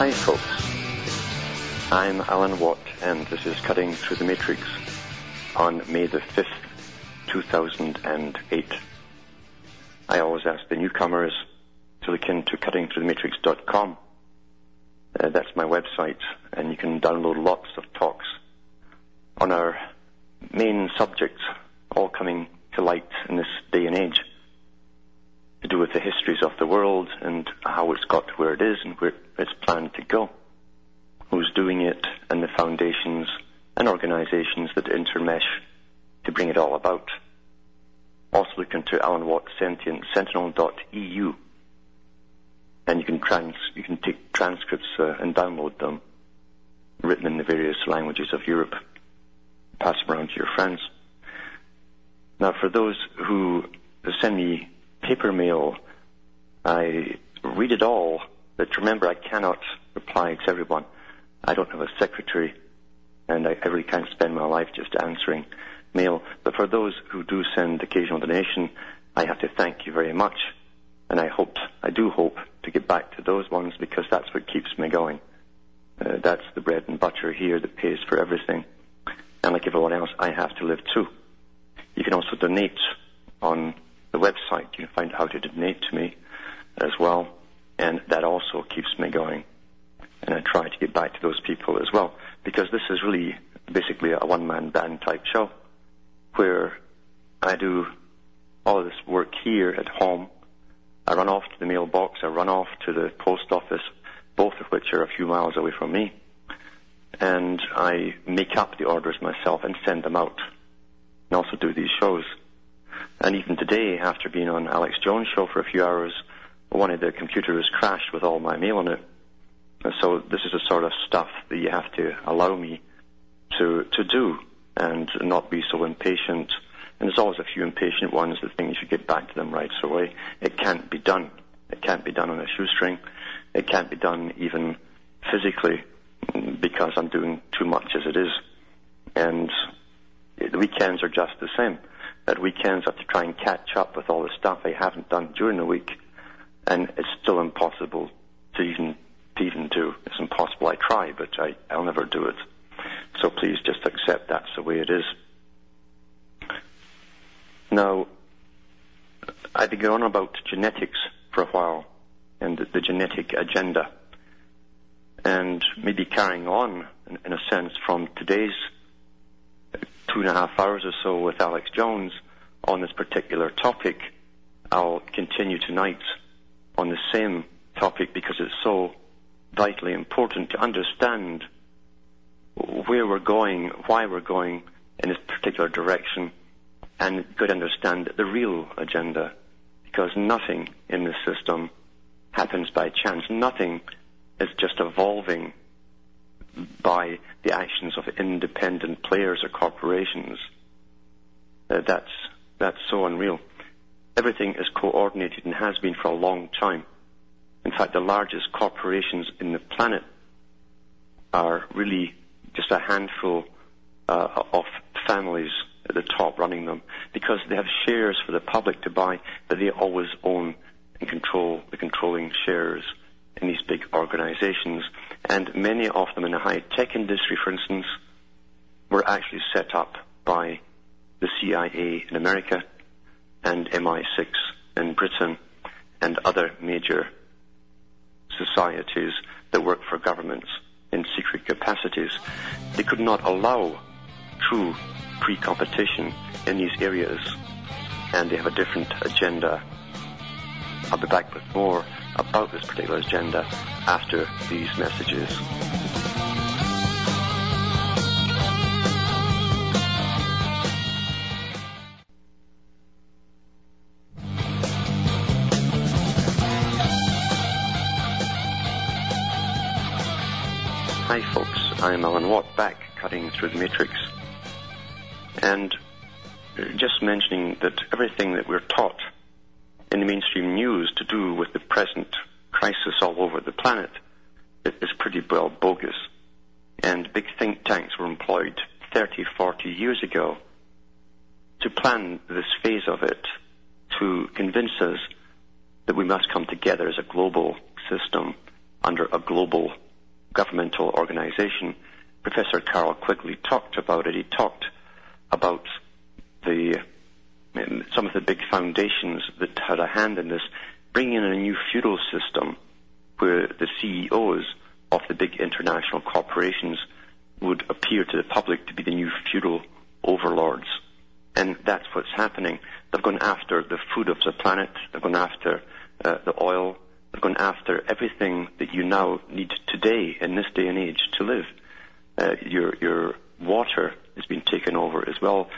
Hi folks, I'm Alan Watt and this is Cutting Through the Matrix on May the 5th, 2008. I always ask the newcomers to look into cuttingthroughthematrix.com. Uh, that's my website and you can download lots of talks on our main subjects all coming to light in this day and age to do with the histories of the world and how it's got to where it is and where it's planned to go. Who's doing it and the foundations and organizations that intermesh to bring it all about. Also look into Alan Watt Sentient Sentinel.eu and you can trans you can take transcripts uh, and download them written in the various languages of Europe. Pass them around to your friends. Now for those who send me paper mail. I read it all, but remember I cannot reply to everyone. I don't have a secretary, and I, really can't spend my life just answering mail. But for those who do send occasional donation, I have to thank you very much. And I hope, I do hope to get back to those ones because that's what keeps me going. Uh, that's the bread and butter here that pays for everything. And like everyone else, I have to live too. You can also donate on the website. You can find how to donate to me as well. And that also keeps me going. And I try to get back to those people as well. Because this is really basically a one-man band type show where I do all this work here at home. I run off to the mailbox. I run off to the post office, both of which are a few miles away from me. And I make up the orders myself and send them out. And also do these shows. And even today, after being on Alex Jones' show for a few hours, one of the computers crashed with all my mail on it. And so this is the sort of stuff that you have to allow me to to do and not be so impatient. And there's always a few impatient ones that think you should get back to them right away. It can't be done. It can't be done on a shoestring. It can't be done even physically because I'm doing too much as it is. And the weekends are just the same at weekends I have to try and catch up with all the stuff I haven't done during the week, and it's still impossible to even to even do. It's impossible. I try, but I, I'll never do it. So please just accept that's the way it is. Now, I've been on about genetics for a while and the, the genetic agenda, and maybe carrying on in, in a sense from today's two and a half hours or so with Alex Jones on this particular topic. I'll continue tonight on the same topic because it's so vitally important to understand where we're going, why we're going in this particular direction, and good understand the real agenda. Because nothing in this system happens by chance. Nothing is just evolving by the actions of independent players or corporations. Uh, that's, that's so unreal. Everything is coordinated and has been for a long time. In fact, the largest corporations in the planet are really just a handful uh, of families at the top running them because they have shares for the public to buy that they always own and control the controlling shares in these big organizations. And many of them in the high tech industry, for instance, were actually set up by the CIA in America and MI6 in Britain and other major societies that work for governments in secret capacities. They could not allow true pre-competition in these areas and they have a different agenda. I'll be back with more about this particular agenda after these messages. Hi, folks. I'm Alan Watt, back cutting through the matrix. And just mentioning that everything that we're taught in the mainstream news to do with the present crisis all over the planet is pretty well bogus. And big think tanks were employed 30, 40 years ago to plan this phase of it to convince us that we must come together as a global system under a global governmental organization. Professor Carroll Quigley talked about it. He talked about the some of the big foundations that had a hand in this, bringing in a new feudal system where the CEOs of the big international corporations would appear to the public to be the new feudal overlords. And that's what's happening. They've gone after the food of the planet. They've gone after uh, the oil. They've gone after everything that you now need today in this day and age to live. Uh, your your water has been taken over as well,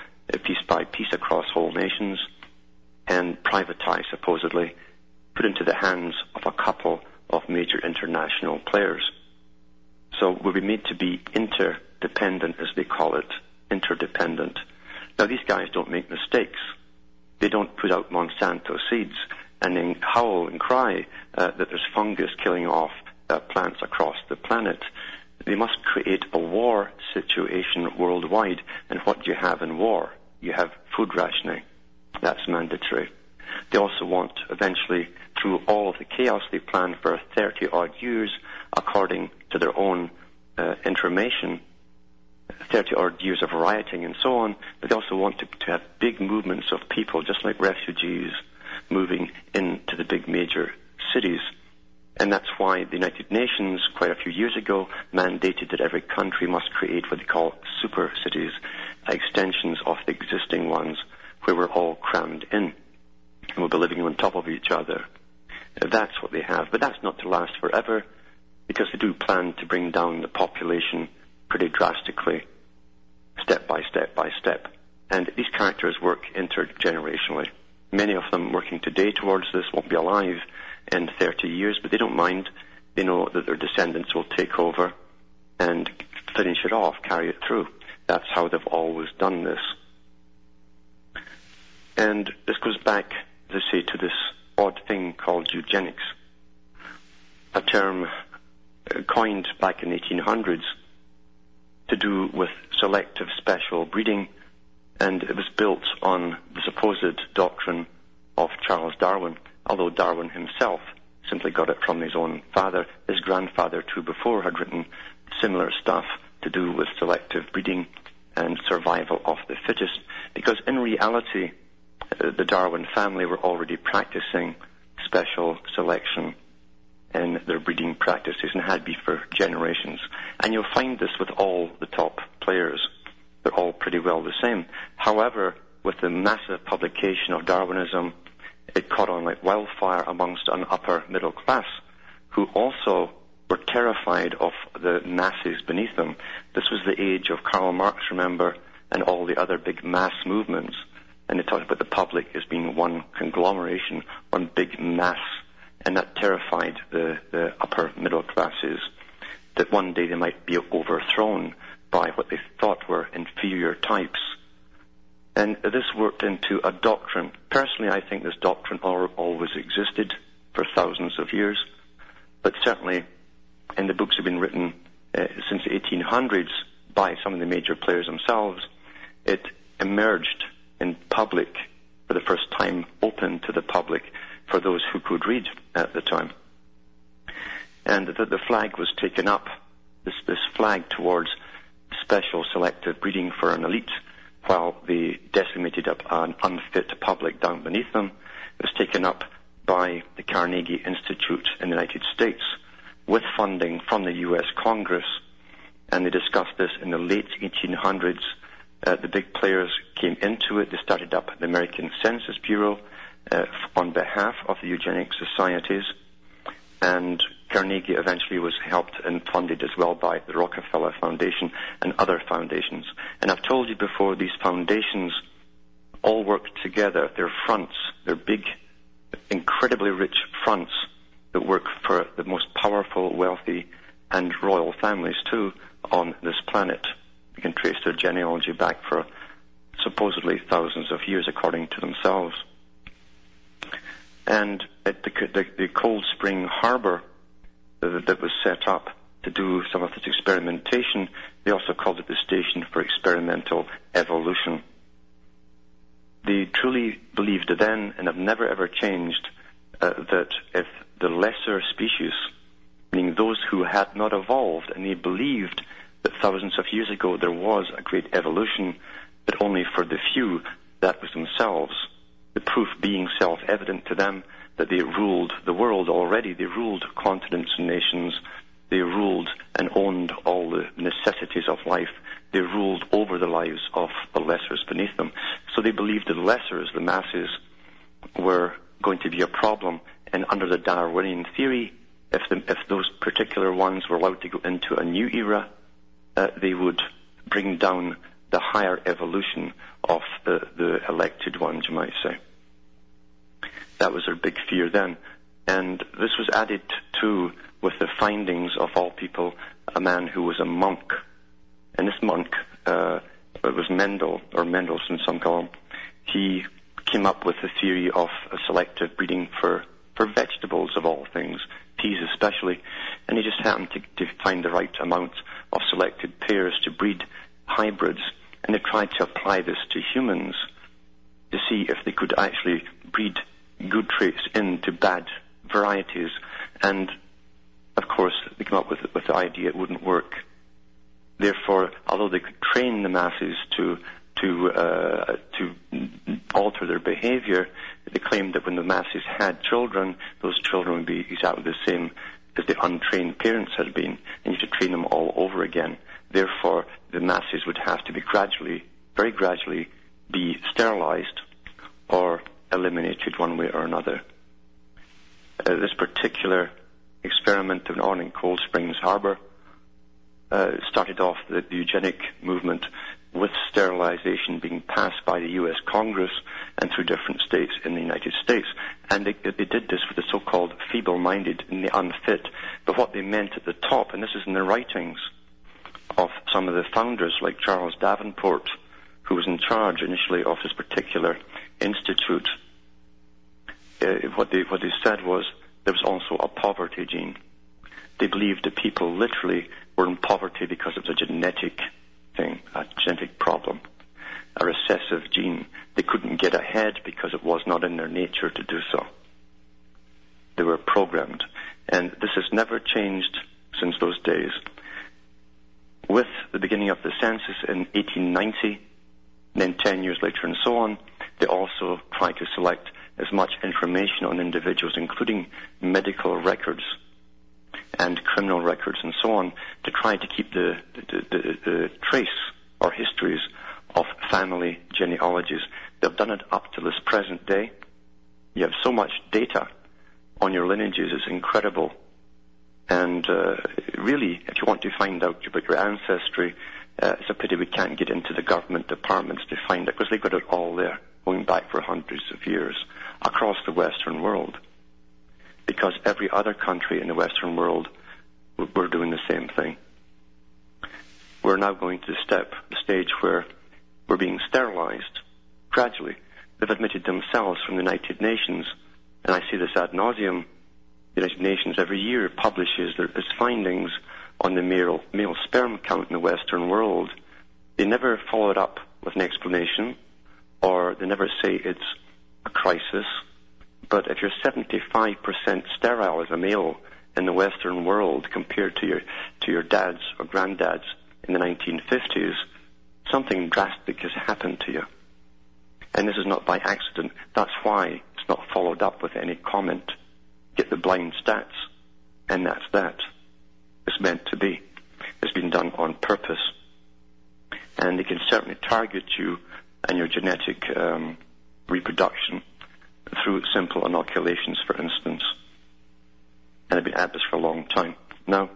piece by piece across whole nations, and privatized supposedly, put into the hands of a couple of major international players. So we'll be made to be interdependent, as they call it, interdependent. Now these guys don't make mistakes. They don't put out Monsanto seeds and then howl and cry uh, that there's fungus killing off uh, plants across the planet. They must create a war situation worldwide. And what do you have in war? You have food rationing. That's mandatory. They also want, eventually, through all of the chaos they've planned for 30 odd years, according to their own uh, information, 30 odd years of rioting and so on, but they also want to, to have big movements of people, just like refugees, moving into the big major cities. And that's why the United Nations, quite a few years ago, mandated that every country must create what they call super cities, extensions of the existing ones, where we're all crammed in. And we'll be living on top of each other. That's what they have. But that's not to last forever, because they do plan to bring down the population pretty drastically, step by step by step. And these characters work intergenerationally. Many of them working today towards this won't be alive in 30 years, but they don't mind. They know that their descendants will take over and finish it off, carry it through. That's how they've always done this. And this goes back, as I say, to this odd thing called eugenics, a term uh, coined back in the 1800s to do with selective special breeding and it was built on the supposed doctrine of Charles Darwin, although Darwin himself simply got it from his own father. His grandfather, too, before had written similar stuff to do with selective breeding and survival of the fittest, because in reality, uh, the Darwin family were already practicing special selection in their breeding practices and had been for generations. And you'll find this with all the top players they're all pretty well the same. However, with the massive publication of Darwinism, it caught on like wildfire amongst an upper middle class who also were terrified of the masses beneath them. This was the age of Karl Marx, remember, and all the other big mass movements. And they talked about the public as being one conglomeration, one big mass. And that terrified the, the upper middle classes that one day they might be overthrown by what they thought were inferior types. And this worked into a doctrine. Personally, I think this doctrine always existed for thousands of years, but certainly in the books have been written uh, since the 1800s by some of the major players themselves, it emerged in public for the first time, open to the public for those who could read at the time. And that the flag was taken up, this, this flag towards special selective breeding for an elite, while they decimated up an unfit public down beneath them. Was taken up by the Carnegie Institute in the United States with funding from the US Congress, and they discussed this in the late 1800s. Uh, the big players came into it. They started up the American Census Bureau uh, on behalf of the eugenic societies, and Carnegie eventually was helped and funded as well by the Rockefeller Foundation and other foundations. And I've told you before, these foundations all work together. They're fronts. They're big, incredibly rich fronts that work for the most powerful, wealthy and royal families too on this planet. You can trace their genealogy back for supposedly thousands of years according to themselves. And at the, the, the Cold Spring Harbor that, was set up to do some of this experimentation, they also called it the Station for Experimental Evolution. They truly believed then, and have never ever changed, uh, that if the lesser species, meaning those who had not evolved, and they believed that thousands of years ago there was a great evolution, but only for the few, that was themselves. The proof being self-evident to them that they ruled the world already. They ruled continents and nations. They ruled and owned all the necessities of life. They ruled over the lives of the lessers beneath them. So they believed the lessers, the masses, were going to be a problem. And under the Darwinian theory, if, the, if those particular ones were allowed to go into a new era, uh, they would bring down the higher evolution of the, the elected ones, you might say. That was their big fear then. And this was added to with the findings of all people, a man who was a monk. And this monk, uh, it was Mendel, or Mendelssohn, some call him, he came up with the theory of selective breeding for, for vegetables of all things, peas especially, and he just happened to, to find the right amount of selected pairs to breed hybrids, and they tried to apply this to humans to see if they could actually breed good traits into bad varieties, and of course they came up with, with the idea it wouldn't work. Therefore, although they could train the masses to to uh, to alter their behavior, they claimed that when the masses had children, those children would be exactly the same as the untrained parents had been, and you had to train them all over again. Therefore, the masses would have to be gradually, very gradually, be sterilized or eliminated one way or another. Uh, this particular experiment on in Cold Springs Harbor uh, started off the, the eugenic movement with sterilization being passed by the U.S. Congress and through different states in the United States. And they, they did this for the so-called feeble-minded and the unfit. But what they meant at the top, and this is in the writings of some of the founders like Charles Davenport, who was in charge initially of this particular institute, uh, what, they, what they said was there was also a poverty gene. They believed that people literally were in poverty because of the genetic thing, a genetic problem, a recessive gene. They couldn't get ahead because it was not in their nature to do so. They were programmed. And this has never changed since those days. With the beginning of the census in 1890, then 10 years later and so on, they also tried to select as much information on individuals, including medical records and criminal records and so on, to try to keep the, the, the, the trace or histories of family genealogies. They've done it up to this present day. You have so much data on your lineages, it's incredible. And uh, really, if you want to find out about your ancestry, uh, it's a pity we can't get into the government departments to find it because they've got it all there, going back for hundreds of years across the Western world because every other country in the Western world we're doing the same thing. We're now going to the step, the stage where we're being sterilized gradually. They've admitted themselves from the United Nations, and I see this ad nauseum. The United Nations every year publishes their, its findings on the male, male sperm count in the Western world. They never follow it up with an explanation, or they never say it's a crisis but if you're 75% sterile as a male in the Western world compared to your, to your dads or granddads in the 1950s, something drastic has happened to you. And this is not by accident. That's why it's not followed up with any comment. Get the blind stats, and that's that. It's meant to be. It's been done on purpose. And they can certainly target you and your genetic um, reproduction through simple inoculations, for instance. And I've been at this for a long time. Now,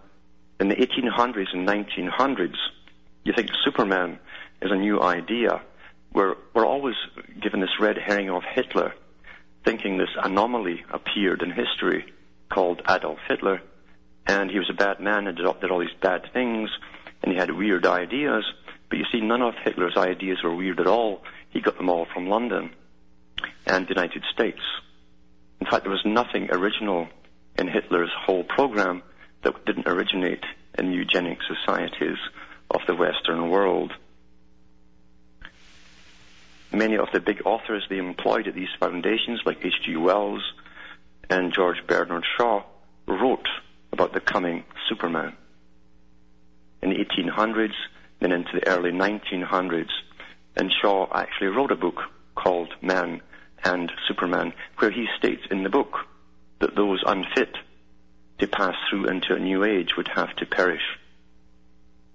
in the 1800s and 1900s, you think Superman is a new idea. We're, we're always given this red herring of Hitler, thinking this anomaly appeared in history called Adolf Hitler. and he was a bad man and did all these bad things, and he had weird ideas. But you see, none of Hitler's ideas were weird at all. He got them all from London and the United States. In fact, there was nothing original in Hitler's whole program that didn't originate in eugenic societies of the Western world. Many of the big authors they employed at these foundations, like H.G. Wells and George Bernard Shaw, wrote about the coming Superman. In the 1800s, then into the early 1900s, and Shaw actually wrote a book called Man and Superman, where he states in the book that those unfit to pass through into a new age would have to perish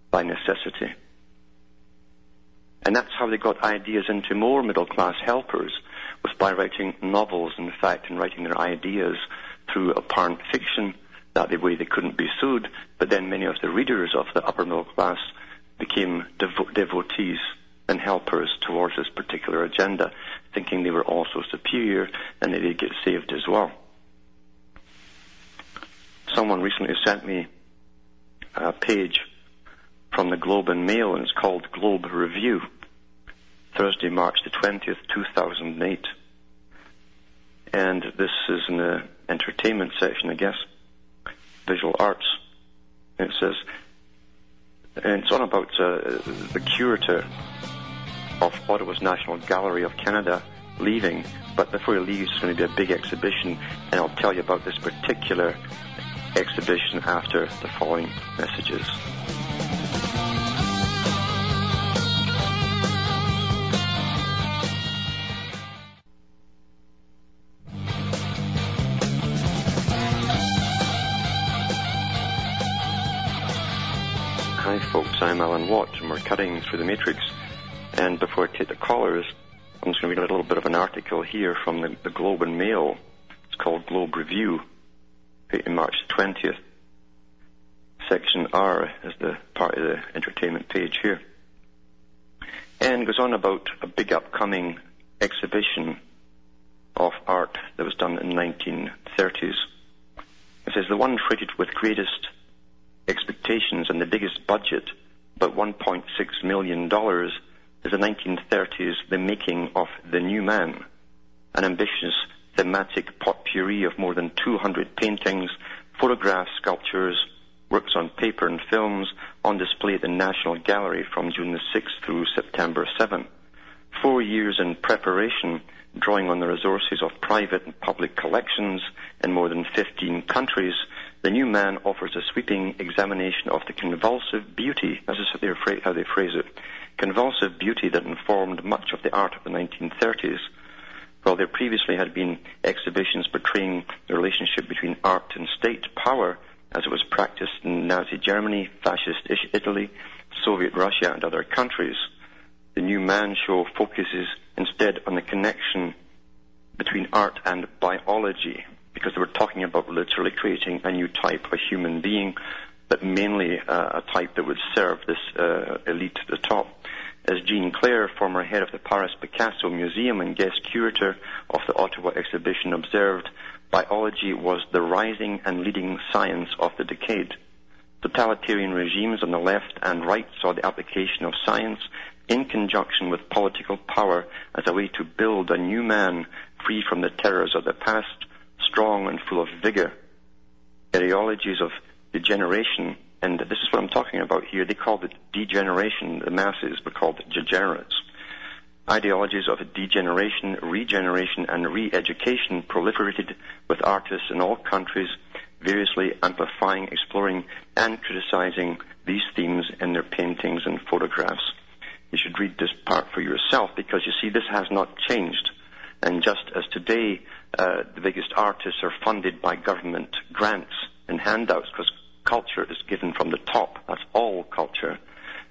by necessity. And that's how they got ideas into more middle class helpers, was by writing novels, in fact, and writing their ideas through apparent fiction. That way they couldn't be sued, but then many of the readers of the upper middle class became devo- devotees and helpers towards this particular agenda, thinking they were also superior and that they'd get saved as well. Someone recently sent me a page from the Globe and Mail, and it's called Globe Review, Thursday, March the 20th, 2008. And this is in the entertainment section, I guess, visual arts. It says, and it's on about uh, the curator of Ottawa's National Gallery of Canada leaving, but before he leaves, it's going to be a big exhibition, and I'll tell you about this particular exhibition after the following messages. And we're cutting through the matrix. And before I take the callers, I'm just going to read a little bit of an article here from the, the Globe and Mail. It's called Globe Review, in March 20th. Section R is the part of the entertainment page here. And goes on about a big upcoming exhibition of art that was done in the 1930s. It says the one freighted with greatest expectations and the biggest budget, but $1.6 million, is the 1930s The Making of the New Man, an ambitious thematic potpourri of more than 200 paintings, photographs, sculptures, works on paper and films on display at the National Gallery from June the 6th through September 7. Four years in preparation, drawing on the resources of private and public collections in more than 15 countries, the new man offers a sweeping examination of the convulsive beauty, as is how they phrase it, convulsive beauty that informed much of the art of the 1930s. While there previously had been exhibitions portraying the relationship between art and state power, as it was practiced in Nazi Germany, fascist Italy, Soviet Russia, and other countries, the New Man show focuses instead on the connection between art and biology, because they were talking about literally creating a new type of human being, but mainly uh, a type that would serve this uh, elite at the top. As Jean Clair, former head of the Paris Picasso Museum and guest curator of the Ottawa exhibition, observed, biology was the rising and leading science of the decade. Totalitarian regimes on the left and right saw the application of science in conjunction with political power as a way to build a new man free from the terrors of the past, strong and full of vigor. Ideologies of degeneration, and this is what I'm talking about here, they called it degeneration, the masses were called degenerates. Ideologies of degeneration, regeneration, and re-education proliferated with artists in all countries, variously amplifying, exploring, and criticizing these themes in their paintings and photographs. You should read this part for yourself because you see this has not changed. And just as today uh, the biggest artists are funded by government grants and handouts because culture is given from the top. That's all culture.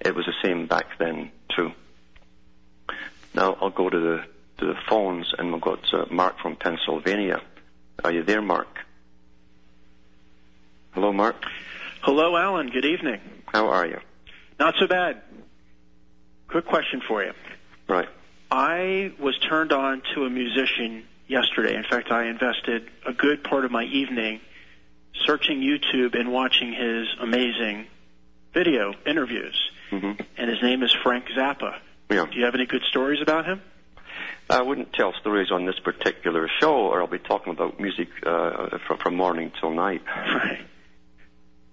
It was the same back then too. Now I'll go to the to the phones and we've got uh, Mark from Pennsylvania. Are you there, Mark? Hello, Mark. Hello, Alan. Good evening. How are you? Not so bad. Quick question for you. Right. I was turned on to a musician yesterday. In fact, I invested a good part of my evening searching YouTube and watching his amazing video interviews, hmm and his name is Frank Zappa. Yeah. Do you have any good stories about him? I wouldn't tell stories on this particular show, or I'll be talking about music uh, from, from morning till night. Right.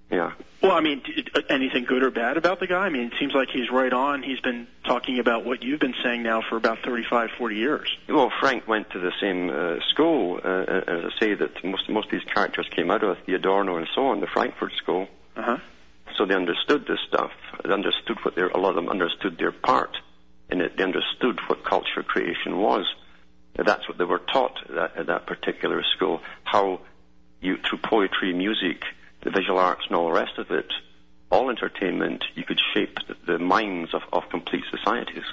Yeah. Well, I mean, anything good or bad about the guy? I mean, it seems like he's right on. He's been talking about what you've been saying now for about 35, 40 years. Well, Frank went to the same uh, school, uh, as I say, that most most of these characters came out of, the Adorno and so on, the Frankfurt School. Uh huh. So they understood this stuff. They understood what their, a lot of them understood their part in it. They understood what culture creation was. That's what they were taught at that, at that particular school. How you, through poetry, music, the visual arts, and all the rest of it, all entertainment, you could shape the, minds of, of complete societies.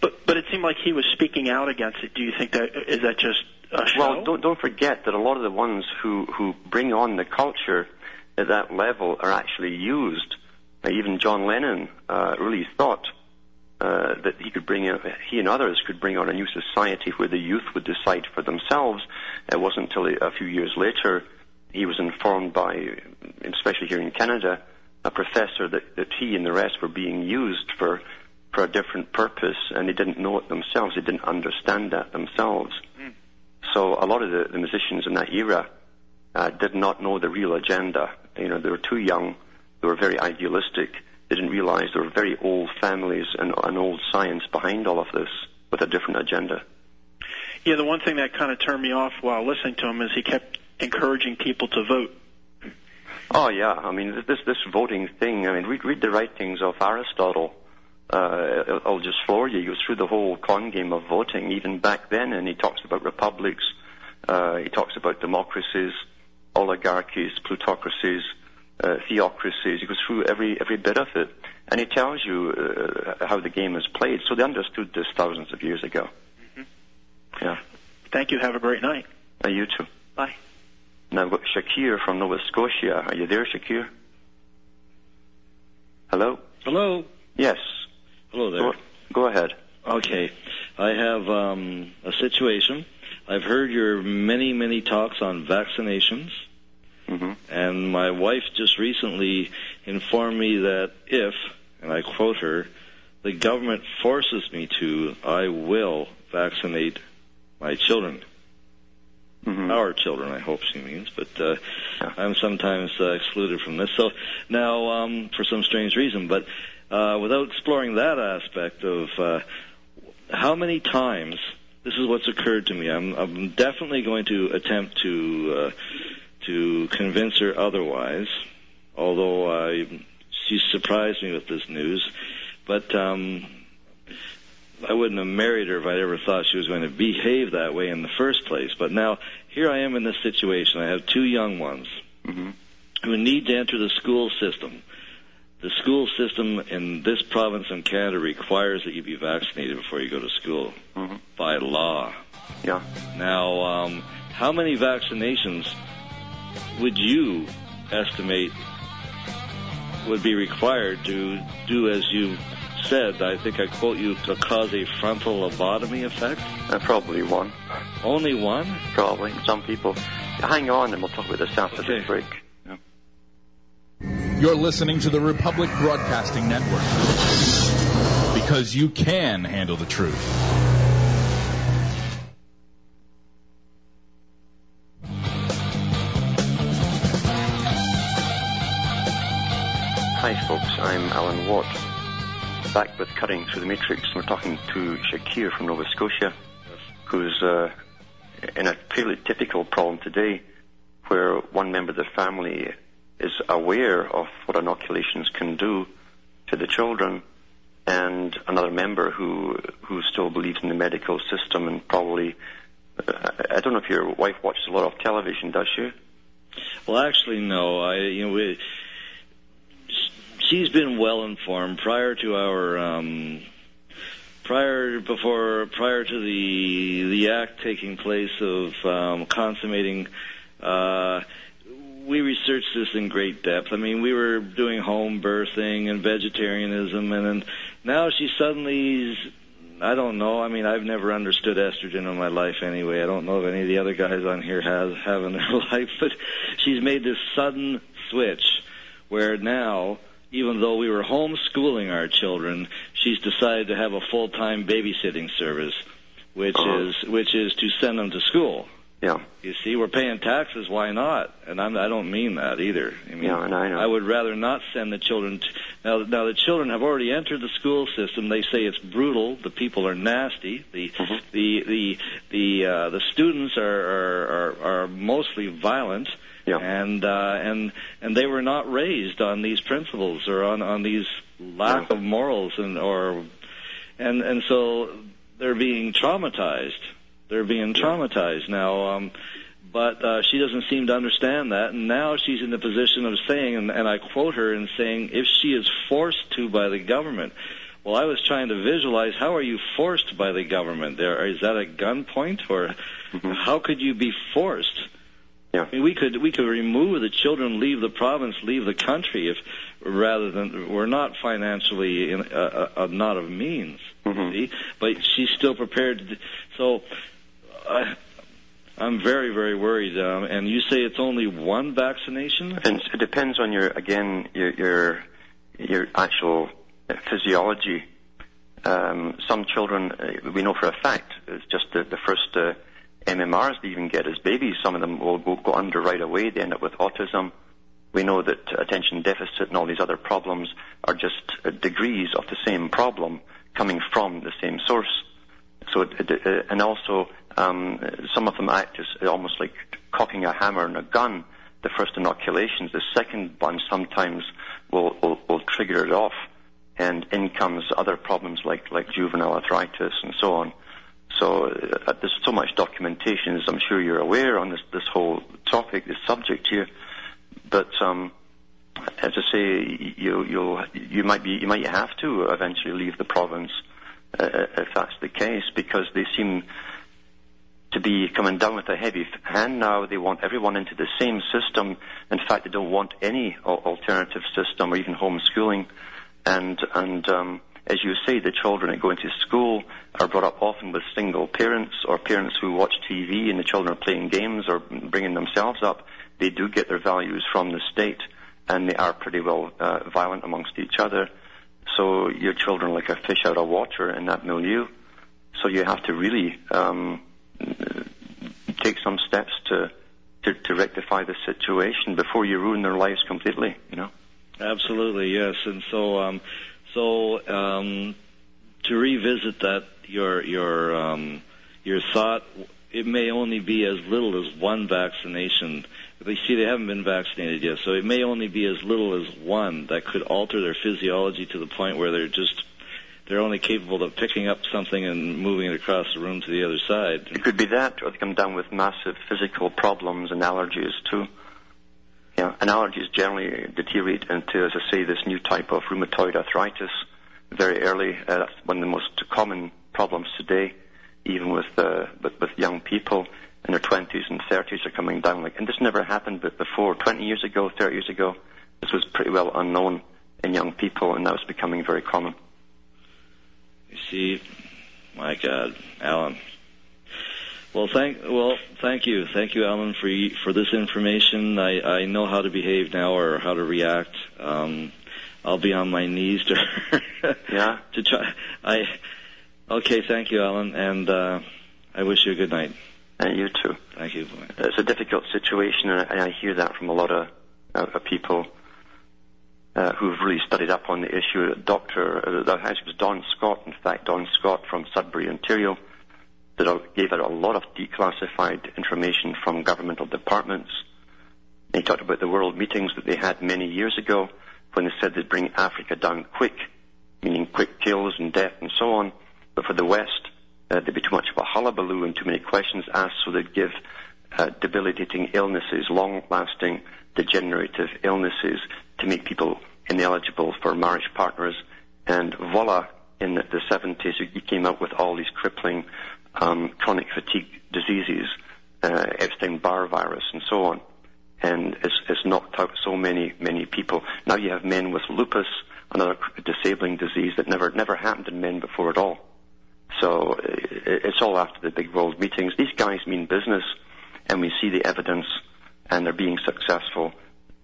But but it seemed like he was speaking out against it. Do you think that is that just a show? Well, don't don't forget that a lot of the ones who who bring on the culture at that level are actually used. Uh, even John Lennon uh, really thought uh, that he could bring, a, he and others could bring on a new society where the youth would decide for themselves. It wasn't until a few years later he was informed by, especially here in Canada, a professor that, that he and the rest were being used for for a different purpose, and they didn't know it themselves. They didn't understand that themselves. So a lot of the, the musicians in that era uh, did not know the real agenda. You know, they were too young. They were very idealistic. They didn't realize there were very old families and an old science behind all of this with a different agenda. yeah, the one thing that kind of turned me off while listening to him is he kept encouraging people to vote. Oh yeah, I mean this this voting thing. I mean, read read the writings of Aristotle. Uh, I'll just floor you. He goes through the whole con game of voting, even back then, and he talks about republics. Uh, he talks about democracies, oligarchies, plutocracies, uh, theocracies. He goes through every every bit of it, and he tells you uh, how the game is played. So they understood this thousands of years ago. Yeah. Thank you. Have a great night. Uh, you too. Bye. Now I've got Shakir from Nova Scotia. Are you there, Shakir? Hello? Hello. Yes. Hello there. Go, go ahead. Okay. I have um, a situation. I've heard your many, many talks on vaccinations, Mm-hmm. and my wife just recently informed me that if, and I quote her, the government forces me to, I will vaccinate my children. Hmm Our children, I hope she means, but uh, Yeah. I'm sometimes uh, excluded from this. So now, um, for some strange reason, but uh, without exploring that aspect of uh, how many times this is what's occurred to me, I'm, I'm definitely going to attempt to uh, to convince her otherwise. Although I, she surprised me with this news, but. Um, I wouldn't have married her if I'd ever thought she was going to behave that way in the first place. But now here I am in this situation. I have two young ones hmm who need to enter the school system. The school system in this province in Canada requires that you be vaccinated before you go to school hmm by law. Yeah. Now, um, how many vaccinations would you estimate would be required to do as you said? I think I quote you to cause a frontal lobotomy effect. Uh, probably one. Only one? Probably. Some people. Hang on, and we'll talk about this after Okay. this break. Yeah. You're listening to the Republic Broadcasting Network. Because you can handle the truth. Hi, folks. I'm Alan Watt. Back with Cutting Through the Matrix. We're talking to Shakir from Nova Scotia, who's uh, in a fairly typical problem today, where one member of the family is aware of what inoculations can do to the children, and another member who who still believes in the medical system and probably. Uh, I don't know if your wife watches a lot of television, does she? Well, actually, no. I, you know, we, she's been well informed prior to our, um, prior before prior to the the act taking place of um, consummating. Uh, we researched this in great depth. I mean, we were doing home birthing and vegetarianism, and then now she suddenly I don't know. I mean, I've never understood estrogen in my life anyway. I don't know if any of the other guys on here has have in their life, but she's made this sudden switch where now, even though we were homeschooling our children, she's decided to have a full-time babysitting service, which Oh. is which is to send them to school. Yeah. You see, we're paying taxes. Why not? And I'm, I don't mean that either. I mean, Yeah, and I know. I would rather not send the children. To, now, now the children have already entered the school system. They say it's brutal. The people are nasty. The Mhm. the the the uh, the students are are, are are mostly violent. Yeah. And uh, and and they were not raised on these principles or on on these lack Yeah. of morals and or and and so they're being traumatized. They're being traumatized now. Um, but uh, she doesn't seem to understand that, and now she's in the position of saying, and, and I quote her in saying, if she is forced to by the government. Well, I was trying to visualize how are you forced by the government? There is that a gunpoint, or how could you be forced? Yeah. I mean, we could we could remove the children, leave the province, leave the country, if rather than we're not financially in, uh, uh, not of means. Mhm. See, but she's still prepared. To, do- so, I, I'm very very worried. Um, and you say it's only one vaccination? And it depends on your again your your, your actual physiology. Um, some children, uh, we know for a fact, it's just the, the first uh, MMRs they even get as babies. Some of them will, will go under right away. They end up with autism. We know that attention deficit and all these other problems are just uh, degrees of the same problem coming from the same source. So, uh, and also um, some of them act as almost like cocking a hammer and a gun. The first inoculations, the second one sometimes will, will, will trigger it off, and in comes other problems like like juvenile arthritis and so on. So uh, there's so much documentation, as I'm sure you're aware, on this this whole topic, this subject here. But um, as I say, you you'll you might be you might have to eventually leave the province uh, if that's the case, because they seem to be coming down with a heavy hand now. They want everyone into the same system. In fact, they don't want any alternative system or even homeschooling. And and um, as you say, the children that go into school are brought up often with single parents or parents who watch TV and the children are playing games or bringing themselves up. They do get their values from the state, and they are pretty well uh, violent amongst each other. So your children are like a fish out of water in that milieu. So you have to really um, take some steps to, to to rectify the situation before you ruin their lives completely. You know. Absolutely, yes. And so, um, so um, to revisit that, your your um, your thought, it may only be as little as one vaccination. They see they haven't been vaccinated yet, so it may only be as little as one that could alter their physiology to the point where they're just they're only capable of picking up something and moving it across the room to the other side. It could be that, or they come down with massive physical problems and allergies too. Yeah, and allergies generally deteriorate into, as I say, this new type of rheumatoid arthritis very early. Uh, that's one of the most common problems today, even with, uh, with with young people in their 20s and 30s are coming down. Like, and this never happened before. 20 years ago, 30 years ago, this was pretty well unknown in young people, and now it's becoming very common. You see, my God, Alan. Well, thank well, thank you, thank you, Alan, for for this information. I I know how to behave now or how to react. Um, I'll be on my knees to Yeah. to try. I okay, thank you, Alan, and uh, I wish you a good night. And you too. Thank you. It's a difficult situation, and I hear that from a lot of, uh, of people uh, who've really studied up on the issue. Doctor, uh, the house was Don Scott, in fact, Don Scott from Sudbury, Ontario, that gave out a lot of declassified information from governmental departments. He talked about the world meetings that they had many years ago when they said they'd bring Africa down quick, meaning quick kills and death and so on. But for the West, uh, there'd be too much of a hullabaloo and too many questions asked, so they'd give uh, debilitating illnesses, long-lasting degenerative illnesses to make people ineligible for marriage partners. And voila, in the, the 70s, you came up with all these crippling um, chronic fatigue diseases, uh, Epstein-Barr virus, and so on. And it's, it's knocked out so many, many people. Now you have men with lupus, another disabling disease that never, never happened in men before at all. So it's all after the big world meetings. These guys mean business, and we see the evidence, and they're being successful.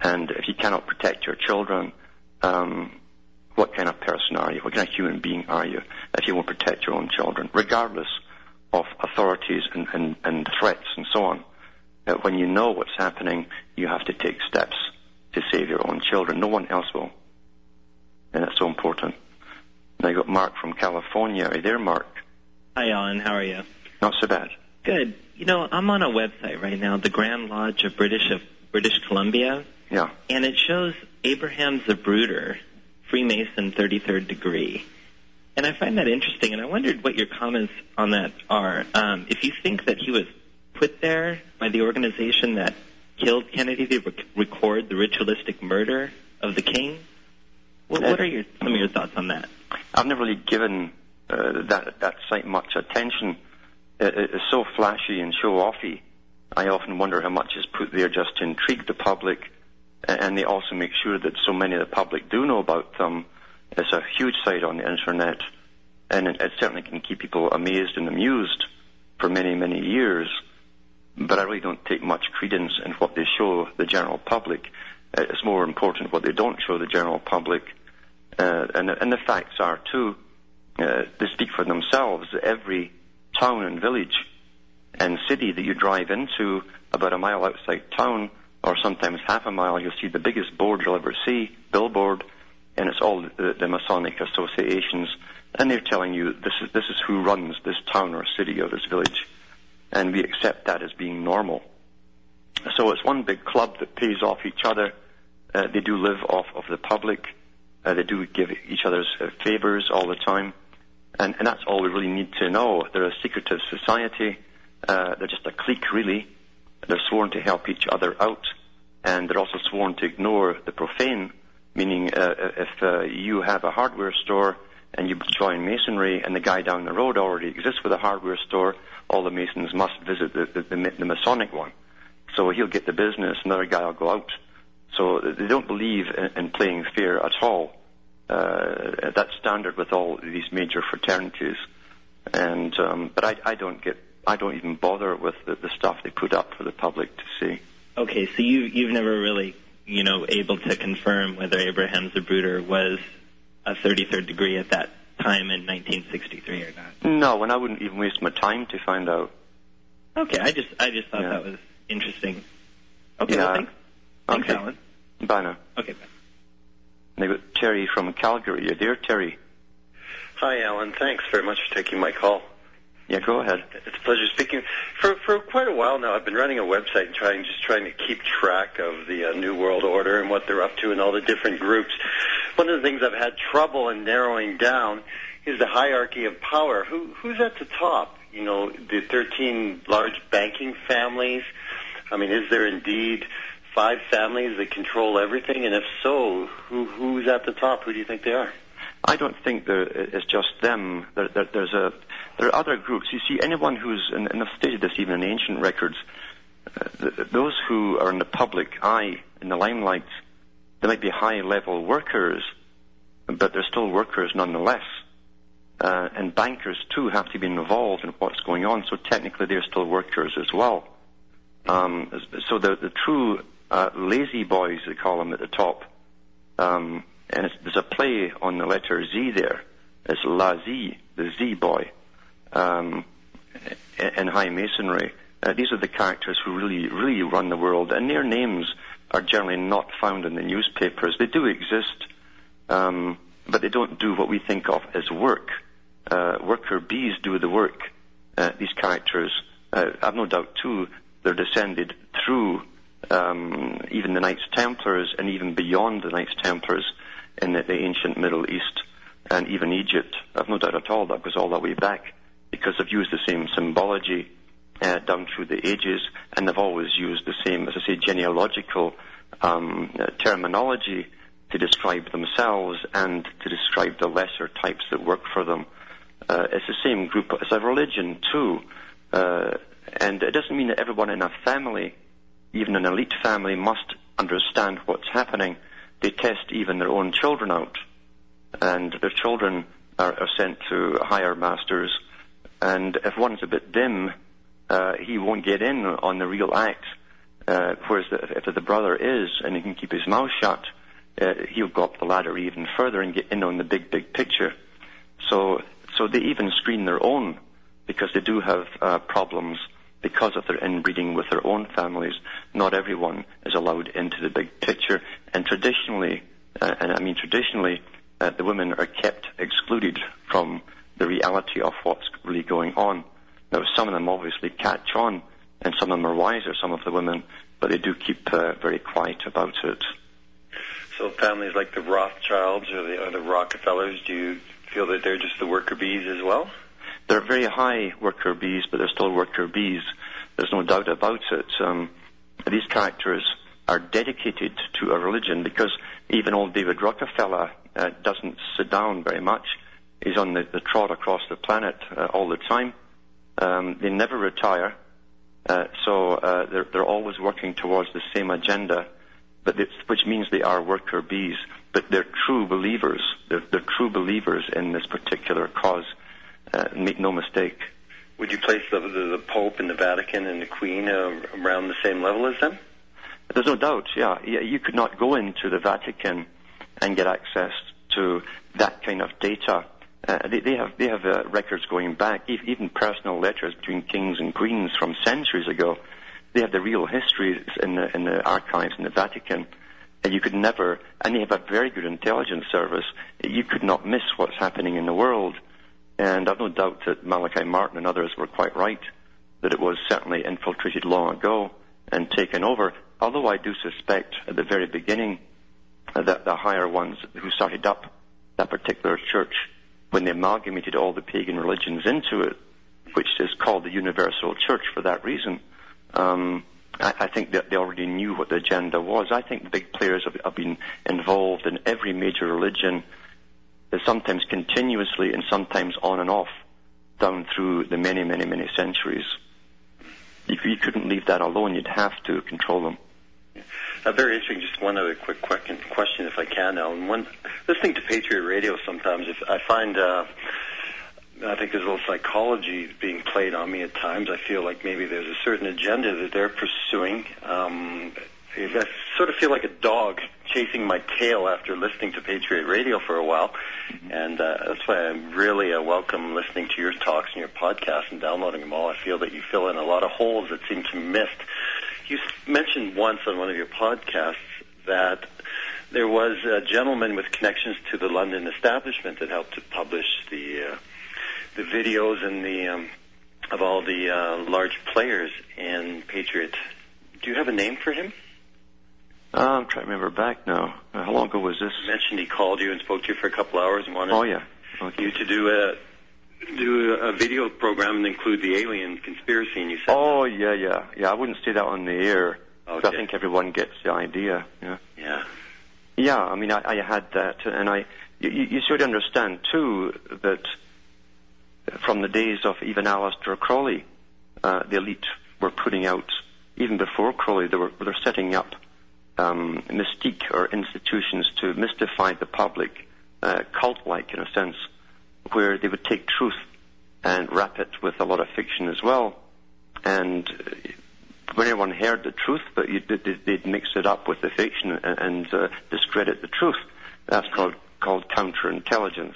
And if you cannot protect your children, um, what kind of person are you? What kind of human being are you if you won't protect your own children, regardless of authorities and, and, and threats and so on? Uh, when you know what's happening, you have to take steps to save your own children. No one else will. And that's so important. And I got Mark from California. Are you there, Mark? Hi, Alan. How are you? Not so bad. Good. You know, I'm on a website right now, the Grand Lodge of British of British Columbia, Yeah. and it shows Abraham Zapruder, Freemason, 33rd degree. And I find that interesting, and I wondered what your comments on that are. Um, if you think that he was put there by the organization that killed Kennedy to rec- record the ritualistic murder of the king, what, what are your some of your thoughts on that? I've never really given uh, that that site much attention. It, it's so flashy and show offy. I often wonder how much is put there just to intrigue the public, and they also make sure that so many of the public do know about them. It's a huge site on the internet, and it, it certainly can keep people amazed and amused for many many years. But I really don't take much credence in what they show the general public. It's more important what they don't show the general public. Uh, and, and the facts are too, uh, they speak for themselves. Every town and village and city that you drive into about a mile outside town, or sometimes half a mile, you'll see the biggest board you'll ever see, billboard, and it's all the, the Masonic associations, and they're telling you this is this is who runs this town or city or this village, and we accept that as being normal. So it's one big club that pays off each other. Uh, they do live off of the public. Uh, they do give each other's uh, favors all the time. And, and that's all we really need to know. They're a secretive society. Uh, they're just a clique, really. They're sworn to help each other out. And they're also sworn to ignore the profane, meaning uh, if uh, you have a hardware store and you join Masonry and the guy down the road already exists with a hardware store, all the Masons must visit the, the, the, the Masonic one. So he'll get the business, another guy will go out. So they don't believe in, in playing fair at all. Uh, that's standard with all these major fraternities. And um, but I, I don't get, I don't even bother with the, the stuff they put up for the public to see. Okay, so you you've never really you know able to confirm whether Abraham Zapruder was a 33rd degree at that time in 1963 or not. No, and I wouldn't even waste my time to find out. Okay, I just I just thought Yeah. that was interesting. Okay, Yeah. well, thanks, thanks, Okay. Alan. Bye now. Okay, bye. And I got Terry from Calgary. You there, Terry? Hi, Alan. Thanks very much for taking my call. Yeah, go ahead. It's a pleasure speaking. For for quite a while now, I've been running a website and trying just trying to keep track of the uh, New World Order and what they're up to and all the different groups. One of the things I've had trouble in narrowing down is the hierarchy of power. Who who's at the top? You know, the 13 large banking families. I mean, is there indeed five families that control everything? And if so, who who's at the top? Who do you think they are? I don't think there is just them. There, there, there's a there are other groups. You see, anyone who's and, I've stated this even in ancient records. Uh, th- those who are in the public eye, in the limelight, they might be high-level workers, but they're still workers nonetheless. Uh, and bankers too have to be involved in what's going on. So technically, they're still workers as well. Um, so the the true uh, lazy boys, they call them at the top. Um, and there's a play on the letter Z there. It's La Z, the Z boy, um, in high masonry. Uh, these are the characters who really, really run the world, and their names are generally not found in the newspapers. They do exist, um, but they don't do what we think of as work. Uh, worker bees do the work. Uh, these characters, uh, I've no doubt too, they're descended through um, even the Knights Templars and even beyond the Knights Templars in the, the ancient Middle East and even Egypt. I've no doubt at all that goes all the way back because they've used the same symbology uh, down through the ages and they've always used the same, as I say, genealogical um, uh, terminology to describe themselves and to describe the lesser types that work for them. Uh, it's the same group. It's a religion too, uh, and it doesn't mean that everyone in a family, even an elite family, must understand what's happening. They test even their own children out, and their children are, are sent to higher masters and if one's a bit dim, uh, he won't get in on the real act. Uh, whereas the, if the brother is, and he can keep his mouth shut, uh, he'll go up the ladder even further and get in on the big, big picture. So, so they even screen their own because they do have uh, problems because of their inbreeding with their own families. Not everyone is allowed into the big picture, and traditionally, uh, and I mean traditionally, uh, the women are kept excluded from the reality of what's really going on. Now, some of them obviously catch on, and some of them are wiser, some of the women, but they do keep uh, very quiet about it. So families like the Rothschilds or the, or the Rockefellers, do you feel that they're just the worker bees as well? They're very high worker bees, but they're still worker bees. There's no doubt about it. Um, these characters are dedicated to a religion because even old David Rockefeller uh, doesn't sit down very much. He's on the, the trot across the planet uh, all the time. Um, they never retire, uh, so uh, they're, they're always working towards the same agenda, but it's, which means they are worker bees. But they're true believers. They're, they're true believers in this particular cause. Uh, make no mistake. Would you place the, the, the Pope and the Vatican and the Queen uh, around the same level as them? There's no doubt, yeah. You could not go into the Vatican and get access to that kind of data. Uh, they, they, have they have uh, records going back, even personal letters between kings and queens from centuries ago. They have the real histories in the in the archives in the Vatican, and you could never. And they have a very good intelligence service. You could not miss what's happening in the world. And I've no doubt that Malachi Martin and others were quite right that it was certainly infiltrated long ago and taken over. Although I do suspect at the very beginning that the higher ones who started up that particular church, when they amalgamated all the pagan religions into it, which is called the Universal Church for that reason, um, I, I think that they already knew what the agenda was. I think the big players have, have been involved in every major religion sometimes continuously and sometimes on and off down through the many, many, many centuries. You, you couldn't leave that alone. You'd have to control them. Uh, very interesting. Just one other quick question, if I can, Alan. Listening to Patriot Radio sometimes, if I find, uh, I think there's a little psychology being played on me at times. I feel like maybe there's a certain agenda that they're pursuing. Um, I sort of feel like a dog chasing my tail after listening to Patriot Radio for a while, and uh, that's why I'm really uh, welcome listening to your talks and your podcasts and downloading them all. I feel that you fill in a lot of holes that seem to be missed. You mentioned once on one of your podcasts that there was a gentleman with connections to the London establishment that helped to publish the uh, the videos and the um, of all the uh, large players in Patriot. Do you have a name for him? Uh, I'm trying to remember back now. Uh, how long ago was this? You mentioned he called you and spoke to you for a couple hours and wanted oh, yeah. okay. you to do a do a video program and include the alien conspiracy. And you said, "Oh yeah, yeah, yeah." I wouldn't say that on the air. Okay. I think everyone gets the idea. Yeah. Yeah. Yeah. I mean, I, I had that, and I. You, you should understand too that from the days of even Aleister Crowley, uh, the elite were putting out even before Crowley, they were they're setting up um, mystique or institutions to mystify the public, uh, cult-like in a sense, where they would take truth and wrap it with a lot of fiction as well. And uh, when everyone heard the truth, but you, they'd mix it up with the fiction and, and uh, discredit the truth. That's called called counterintelligence.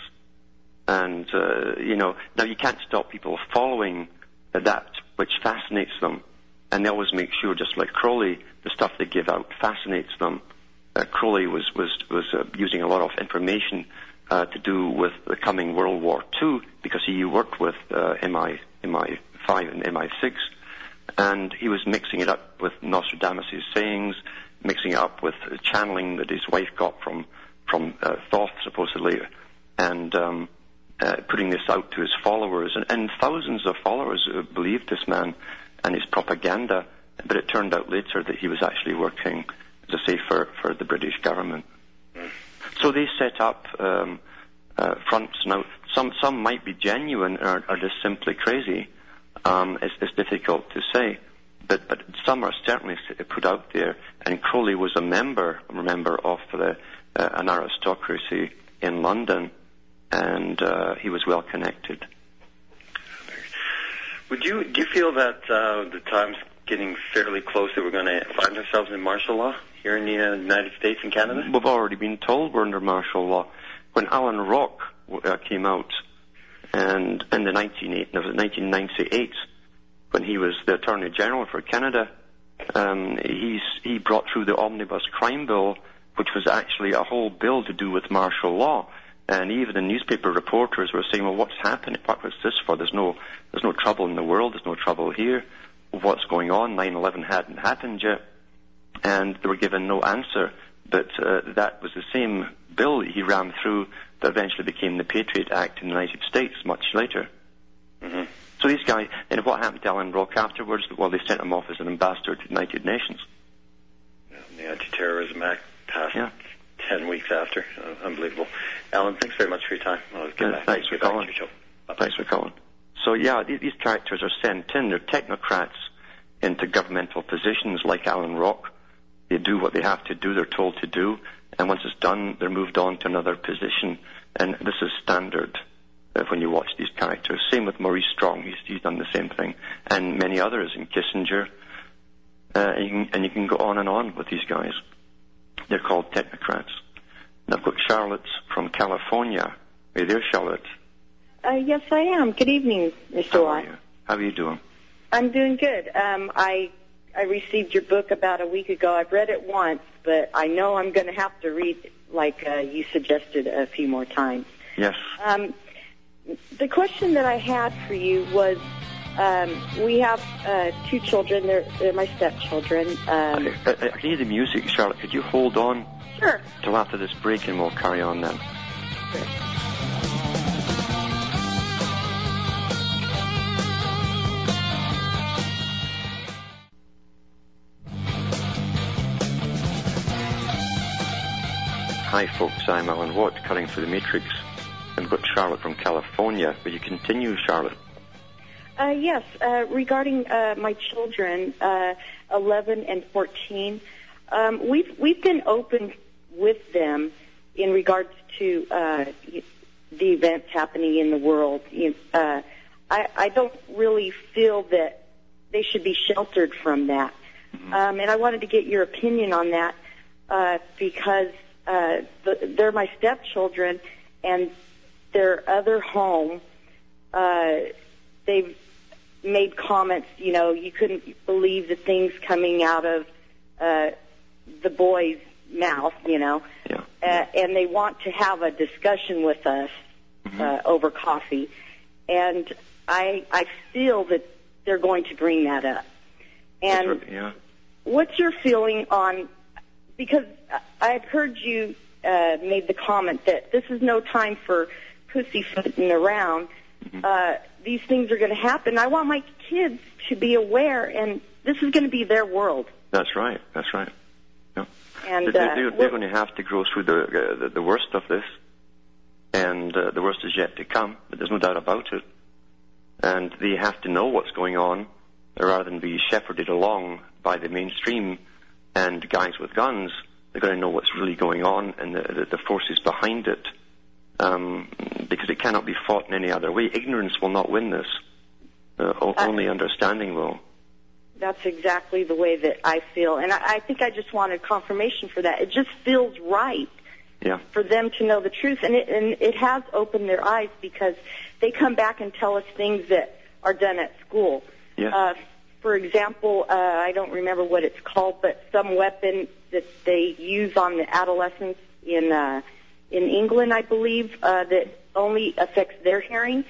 And uh, you know, now you can't stop people following that which fascinates them and they always make sure, just like Crowley, the stuff they give out fascinates them. Uh, Crowley was was was uh, using a lot of information uh, to do with the coming World War II because he worked with uh, MI MI5 and MI6, and he was mixing it up with Nostradamus' sayings, mixing it up with channeling that his wife got from from uh, Thoth supposedly, and um, uh, putting this out to his followers, and, and thousands of followers uh, believed this man and his propaganda, but it turned out later that he was actually working, as I say, for, for the British government. So they set up um, uh, fronts. Now, some some might be genuine or, or just simply crazy. Um, it's, it's difficult to say, but but some are certainly put out there. And Crowley was a member, a member of the, uh, an aristocracy in London, and uh, he was well connected. Would you do you feel that uh, the time's getting fairly close that we're going to find ourselves in martial law here in the uh, United States and Canada? We've already been told we're under martial law. When Allan Rock uh, came out, and in the 19, was 1998, when he was the Attorney General for Canada, um, he brought through the Omnibus Crime Bill, which was actually a whole bill to do with martial law. And even the newspaper reporters were saying, "Well, what's happening? What was this for? There's no, there's no trouble in the world. There's no trouble here. What's going on? 9/11 hadn't happened yet." And they were given no answer. But uh, that was the same bill he ran through that eventually became the Patriot Act in the United States much later. hmm So these guys, and what happened to Allan Rock afterwards? Well, they sent him off as an ambassador to the United Nations. The Anti-Terrorism Act passed Yeah. ten weeks after. Uh, unbelievable. Alan, thanks very much for your time. I'll get Yeah, back, thanks for back calling. Thanks for calling. So yeah, these, these characters are sent in. They're technocrats into governmental positions like Allan Rock. They do what they have to do. They're told to do, and once it's done, they're moved on to another position. And this is standard uh, when you watch these characters. Same with Maurice Strong. He's, he's done the same thing, and many others in Kissinger. Uh, and, you can, and you can go on and on with these guys. They're called technocrats. And I've got Charlotte from California. Are you there, Charlotte? Uh, yes, I am. Good evening, Mr. How are you? How are you doing? I'm doing good. Um, I I received your book about a week ago. I've read it once, but I know I'm going to have to read like uh, you suggested a few more times. Yes. Um, the question that I had for you was, um, we have uh, two children. They're they're my stepchildren. Um, I, I, I can hear the music, Charlotte. Could you hold on Sure. till after this break and we'll carry on then? Hi, folks. I'm Alan Watt, cutting through the Matrix. I've got Charlotte from California. Will you continue, Charlotte? Uh, yes, uh, regarding uh, my children, uh, 11 and 14, um, we've we've been open with them in regards to uh, the events happening in the world. You- Uh, I, I don't really feel that they should be sheltered from that, um, and I wanted to get your opinion on that uh, because uh, they're my stepchildren, and their other home. Uh, they've made comments, you know, you couldn't believe the things coming out of uh, the boy's mouth, you know, Yeah. uh, and they want to have a discussion with us uh, over coffee, and I I feel that they're going to bring that up. And yeah. what's your feeling on? Because I- I've heard you uh, made the comment that this is no time for pussyfooting around. Uh, these things are going to happen. I want my kids to be aware, and this is going to be their world. That's right. That's right. Yeah. And They- uh, they're, they're going to have to go through the, uh, the the worst of this, and uh, the worst is yet to come. But there's no doubt about it. And they have to know what's going on, rather than be shepherded along by the mainstream and guys with guns. They're going to know what's really going on and the, the, the forces behind it, um, because it cannot be fought in any other way. Ignorance will not win this. Uh, o- only understanding will. that's exactly the way that I feel, and I, I think I just wanted confirmation for that. It just feels right Yeah. for them to know the truth, and it and it has opened their eyes because they come back and tell us things that are done at school. Yes. Uh, for example, uh, I don't remember what it's called, but some weapon that they use on the adolescents in uh, in England, I believe, uh, that only affects their hearing.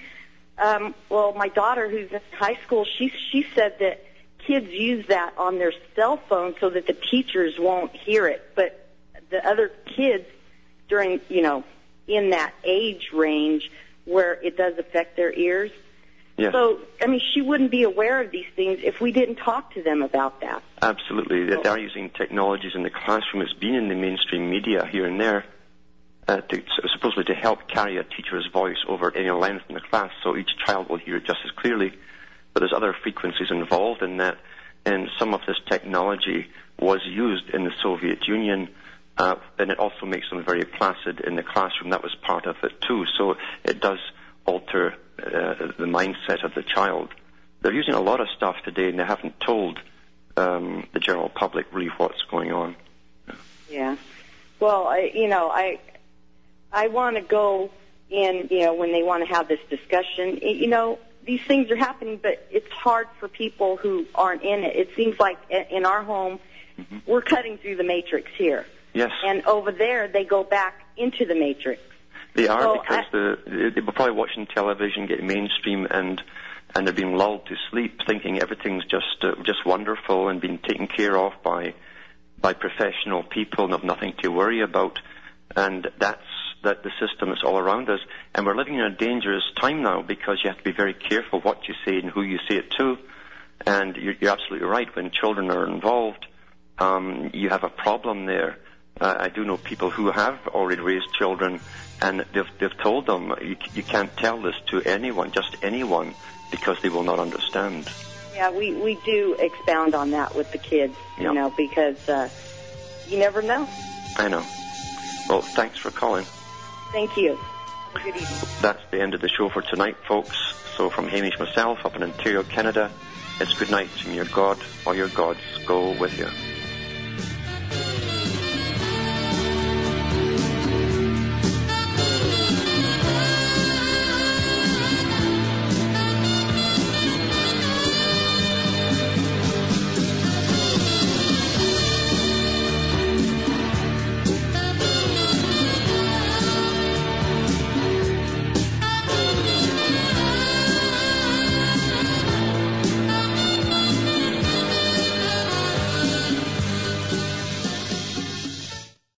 Um, well, my daughter, who's in high school, she she said that kids use that on their cell phone so that the teachers won't hear it, but the other kids during you know in that age range where it does affect their ears. Yes. So, I mean, she wouldn't be aware of these things if we didn't talk to them about that. Absolutely. They are using technologies in the classroom. It's been in the mainstream media here and there, uh, to, supposedly to help carry a teacher's voice over any length in the class so each child will hear it just as clearly. But there's other frequencies involved in that, and some of this technology was used in the Soviet Union, uh, and it also makes them very placid in the classroom. That was part of it too. So it does alter uh, the mindset of the child. they're using a lot of stuff today, and they haven't told um, the general public really what's going on. Yeah. Well, I, you know, I I want to go in, you know, when they want to have this discussion. You know, these things are happening, but it's hard for people who aren't in it. It seems like in our home, we're cutting through the matrix here, Yes, and over there they go back into the matrix. They are so because I- the, they were probably watching television, getting mainstream, and and they're being lulled to sleep, thinking everything's just uh, just wonderful and being taken care of by by professional people and have nothing to worry about. And that's that the system that's all around us. And we're living in a dangerous time now because you have to be very careful what you say and who you say it to. And you're, you're absolutely right. When children are involved, um, you have a problem there. Uh, I do know people who have already raised children, and they've, they've told them you, you can't tell this to anyone, just anyone, because they will not understand. Yeah, we we do expound on that with the kids, Yeah. you know, because uh, you never know. I know. Well, thanks for calling. Thank you. Good evening. That's the end of the show for tonight, folks. So from Hamish myself up in Ontario, Canada, it's good night and your God or your gods go with you.